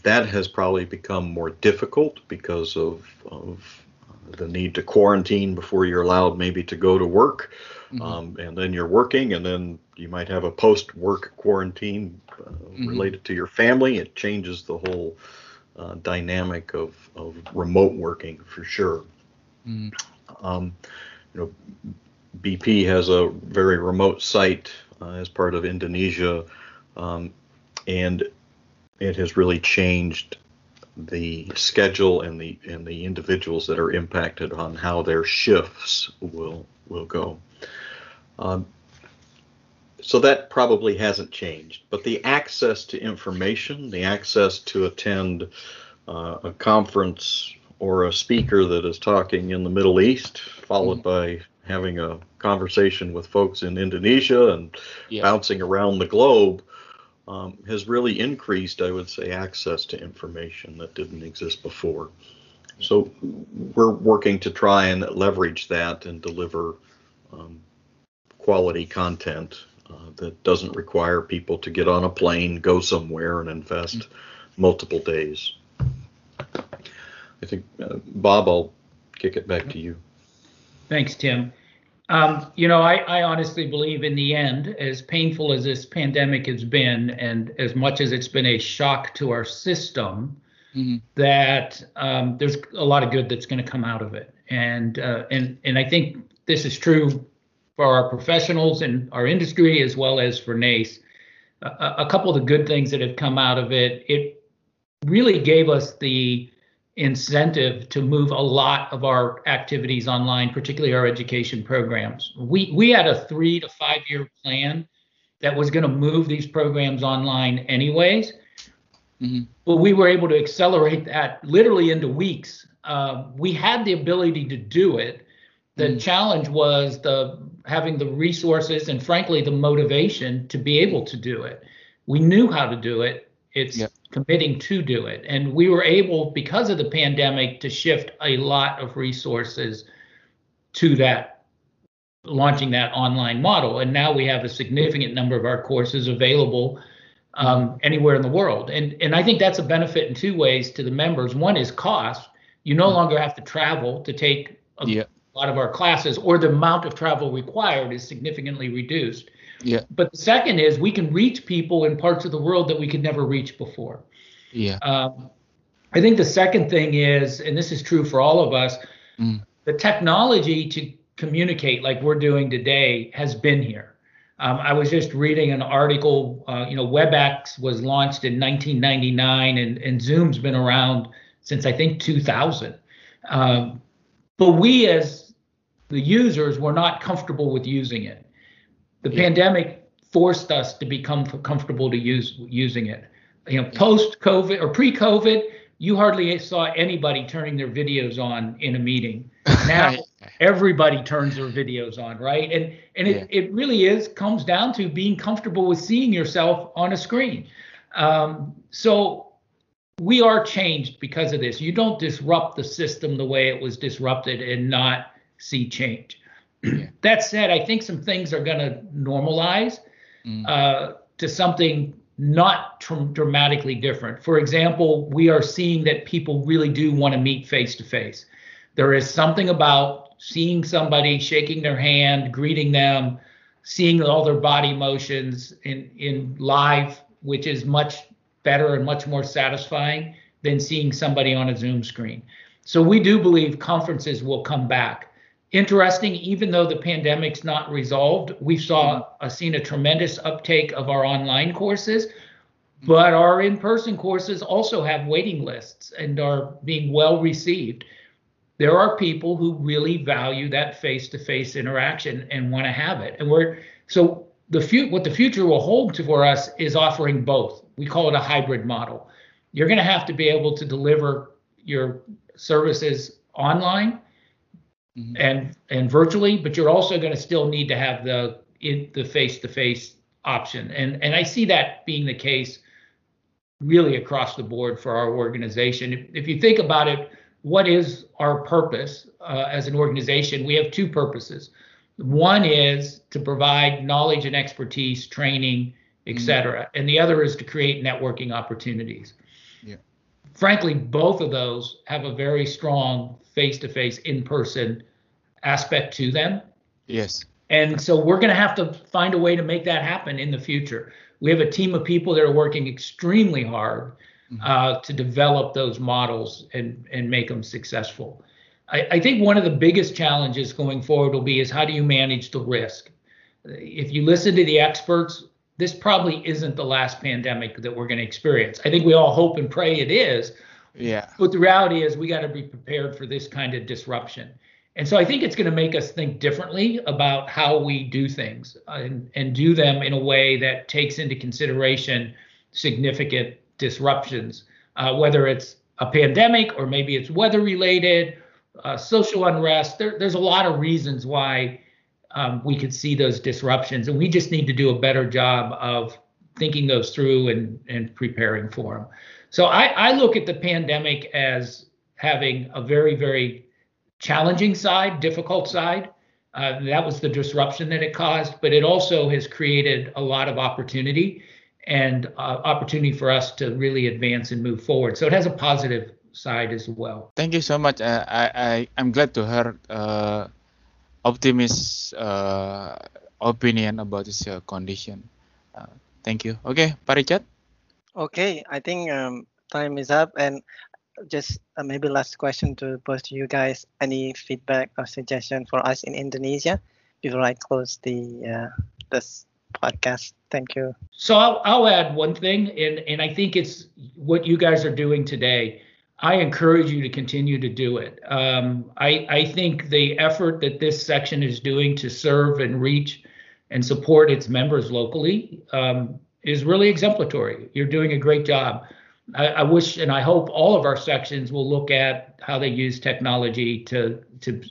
that has probably become more difficult because of, of uh, the need to quarantine before you're allowed maybe to go to work. Mhm. Um, and then you're working, and then you might have a post work quarantine uh, Mhm. related to your family. It changes the whole uh, dynamic of, of remote working for sure. Mm. Um, you know, BP has a very remote site uh, as part of Indonesia, um, and it has really changed the schedule and the and the individuals that are impacted on how their shifts will will go. Um, so that probably hasn't changed. But the access to information, the access to attend uh, a conference or a speaker that is talking in the Middle East, followed by having a conversation with folks in Indonesia and Yeah. bouncing around the globe, um, has really increased, I would say, access to information that didn't exist before. So we're working to try and leverage that and deliver um, quality content uh, that doesn't require people to get on a plane, go somewhere, and invest multiple days. I think, uh, Bob, I'll kick it back to you. Thanks, Tim. Um, you know, I, I honestly believe in the end, as painful as this pandemic has been, and as much as it's been a shock to our system, Mhm. that um, there's a lot of good that's going to come out of it. And uh, and and I think this is true for our professionals and our industry as well as for NACE. A, a couple of the good things that have come out of it, it really gave us the incentive to move a lot of our activities online, particularly our education programs. We we had a three to five year plan that was going to move these programs online anyways, Mhm. but we were able to accelerate that literally into weeks. Uh, we had the ability to do it. The Mhm. challenge was the having the resources and frankly the motivation to be able to do it. We knew how to do it. It's Yep. Committing to do it. And we were able, because of the pandemic, to shift a lot of resources to that, launching that online model. And now we have a significant number of our courses available um, anywhere in the world. And, and I think that's a benefit in two ways to the members. One is cost. You no longer have to travel to take a Yeah. lot of our classes, or the amount of travel required is significantly reduced. Yeah. But the second is we can reach people in parts of the world that we could never reach before. Yeah. Um, I think the second thing is, and this is true for all of us, Mm. the technology to communicate like we're doing today has been here. Um, I was just reading an article, uh, you know, WebEx was launched in 1999 and, and Zoom's been around since I think 2000. Um, but we as the users were not comfortable with using it. The Yeah. pandemic forced us to become comfortable to use using it. You know, post COVID or pre COVID, you hardly saw anybody turning their videos on in a meeting. *laughs* Now everybody turns their videos on, right? And and it, it really is comes down to being comfortable with seeing yourself on a screen. Um, so we are changed because of this. You don't disrupt the system the way it was disrupted and not see change. That said, I think some things are going to normalize Mm. uh, to something not tr- dramatically different. For example, we are seeing that people really do want to meet face to face. There is something about seeing somebody, shaking their hand, greeting them, seeing all their body motions in in live, which is much better and much more satisfying than seeing somebody on a Zoom screen. So we do believe conferences will come back. Interesting, even though the pandemic's not resolved, we saw uh, seen a tremendous uptake of our online courses, but our in-person courses also have waiting lists and are being well received. There are people who really value that face-to-face interaction and want to have it, and we're so the fu- what the future will hold for us is offering both. We call it a hybrid model. You're going to have to be able to deliver your services online Mhm. and and virtually, but you're also going to still need to have the in the face-to-face option. And and I see that being the case really across the board for our organization. If, if you think about it, what is our purpose uh, as an organization? We have two purposes. One is to provide knowledge and expertise, training, et Mhm. and the other is to create networking opportunities. Yeah. Frankly, both of those have a very strong face-to-face, in-person aspect to them. Yes. And so we're going to have to find a way to make that happen in the future. We have a team of people that are working extremely hard Mhm. uh, to develop those models and and make them successful. I, I think one of the biggest challenges going forward will be is how do you manage the risk? If you listen to the experts, this probably isn't the last pandemic that we're going to experience. I think we all hope and pray it is, Yeah. but the reality is we got to be prepared for this kind of disruption. And so I think it's going to make us think differently about how we do things and, and do them in a way that takes into consideration significant disruptions, uh, whether it's a pandemic or maybe it's weather related, uh, social unrest. There, there's a lot of reasons why um, we could see those disruptions, and we just need to do a better job of thinking those through and, and preparing for them. So I, I look at the pandemic as having a very, very challenging side, difficult side. Uh, that was the disruption that it caused, but it also has created a lot of opportunity and uh, opportunity for us to really advance and move forward. So it has a positive side as well. Thank you so much. Uh, I, I I'm glad to hear uh, optimist uh, opinion about this uh, condition. Uh, thank you. Okay, Pak Richard. Okay, I think um, time is up, and just uh, maybe last question to both you guys. Any feedback or suggestion for us in Indonesia before I close the uh, this podcast? Thank you. So I'll, I'll add one thing, and and I think it's what you guys are doing today. I encourage you to continue to do it. Um, I, I think the effort that this section is doing to serve and reach and support its members locally um, is really exemplary. You're doing a great job. I, I, wish and I hope all of our sections will look at how they use technology to to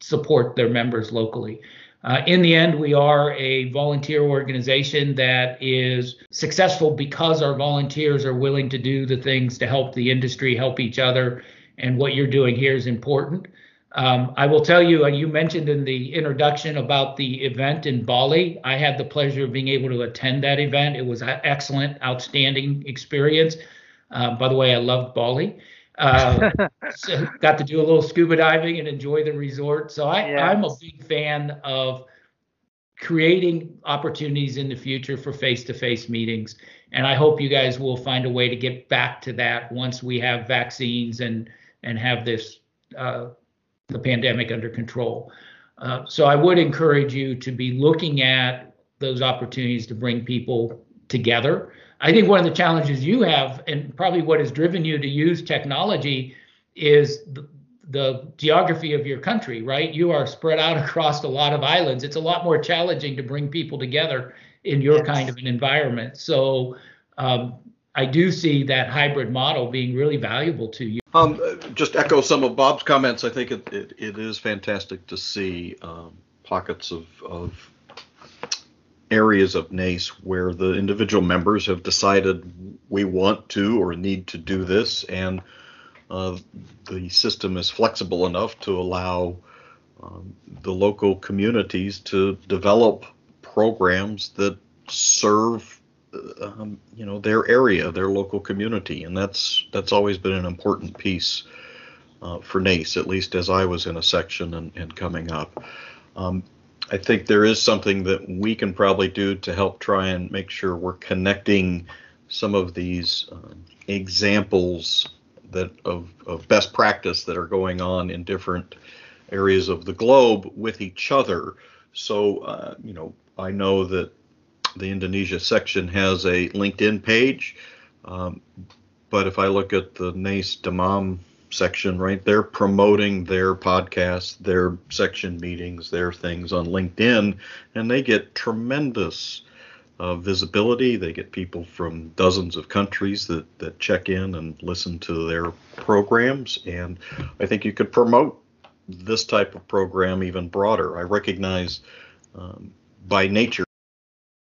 support their members locally. Uh, in the end, we are a volunteer organization that is successful because our volunteers are willing to do the things to help the industry, help each other, and what you're doing here is important. Um, I will tell you, uh, you mentioned in the introduction about the event in Bali. I had the pleasure of being able to attend that event. It was an excellent, outstanding experience. Uh, by the way, I loved Bali. Uh, *laughs* so got to do a little scuba diving and enjoy the resort. So I, yes. I'm a big fan of creating opportunities in the future for face-to-face meetings. And I hope you guys will find a way to get back to that once we have vaccines and and have this uh, the pandemic under control. Uh, so I would encourage you to be looking at those opportunities to bring people together. I think one of the challenges you have, and probably what has driven you to use technology, is the, the geography of your country, right? You are spread out *laughs* across a lot of islands. It's a lot more challenging to bring people together in your yes. kind of an environment. So um, I do see that hybrid model being really valuable to you. Um, just echo some of Bob's comments. I think it, it, it is fantastic to see um, pockets of, of areas of NACE where the individual members have decided we want to or need to do this, and uh, the system is flexible enough to allow um, the local communities to develop programs that serve um, you know their area, their local community, and that's that's always been an important piece uh, for NACE, at least as I was in a section and, and coming up. Um, I think there is something that we can probably do to help try and make sure we're connecting some of these um, examples that of, of best practice that are going on in different areas of the globe with each other. So, uh, you know, I know that the Indonesia section has a LinkedIn page, um, but if I look at the NACE Dammam section, right? They're promoting their podcasts, their section meetings, their things on LinkedIn, and they get tremendous uh, visibility. They get people from dozens of countries that, that check in and listen to their programs. And I think you could promote this type of program even broader. I recognize um, by nature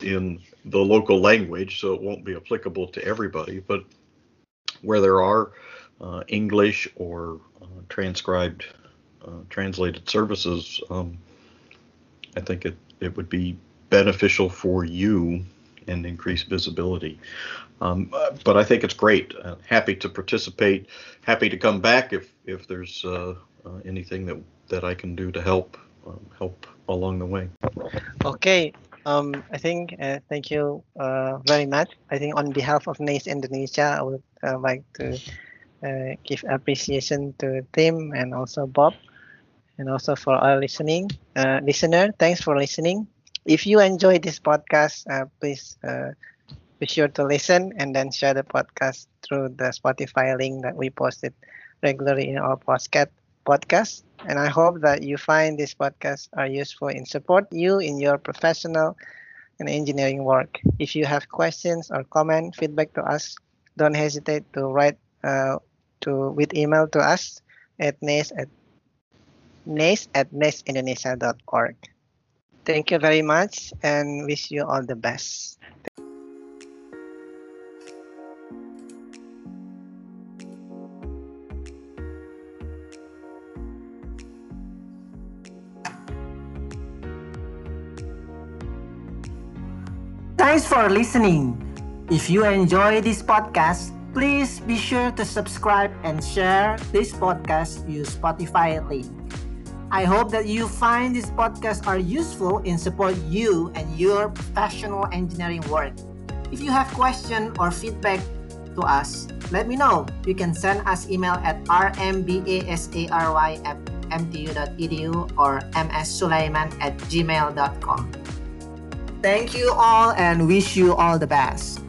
in the local language, so it won't be applicable to everybody, but where there are uh, English or uh, transcribed, uh, translated services, um, I think it, it would be beneficial for you and increase visibility. Um, but I think it's great. Uh, happy to participate. Happy to come back if if there's uh, uh, anything that that I can do to help um, help along the way. Okay. Um, I think uh, thank you uh, very much. I think on behalf of NACE Indonesia, I would uh, like to uh, give appreciation to Tim and also Bob, and also for our listening uh, listener. Thanks for listening. If you enjoy this podcast, uh, please be sure to listen and then share the podcast through the Spotify link that we posted regularly in our podcast podcast. And I hope that you find this podcast are useful in support you in your professional and engineering work. If you have questions or comment feedback to us, don't hesitate to write uh, to with email to us at nace at nace at naceindonesia.org. Thank you very much and wish you all the best. Thanks for listening. If you enjoy this podcast, please be sure to subscribe and share this podcast use Spotify link. I hope that you find this podcast are useful in support you and your professional engineering work. If you have question or feedback to us, let me know. You can send us email at rmbasary at mtu.edu or mssulaiman at gmail.com. Thank you all and wish you all the best.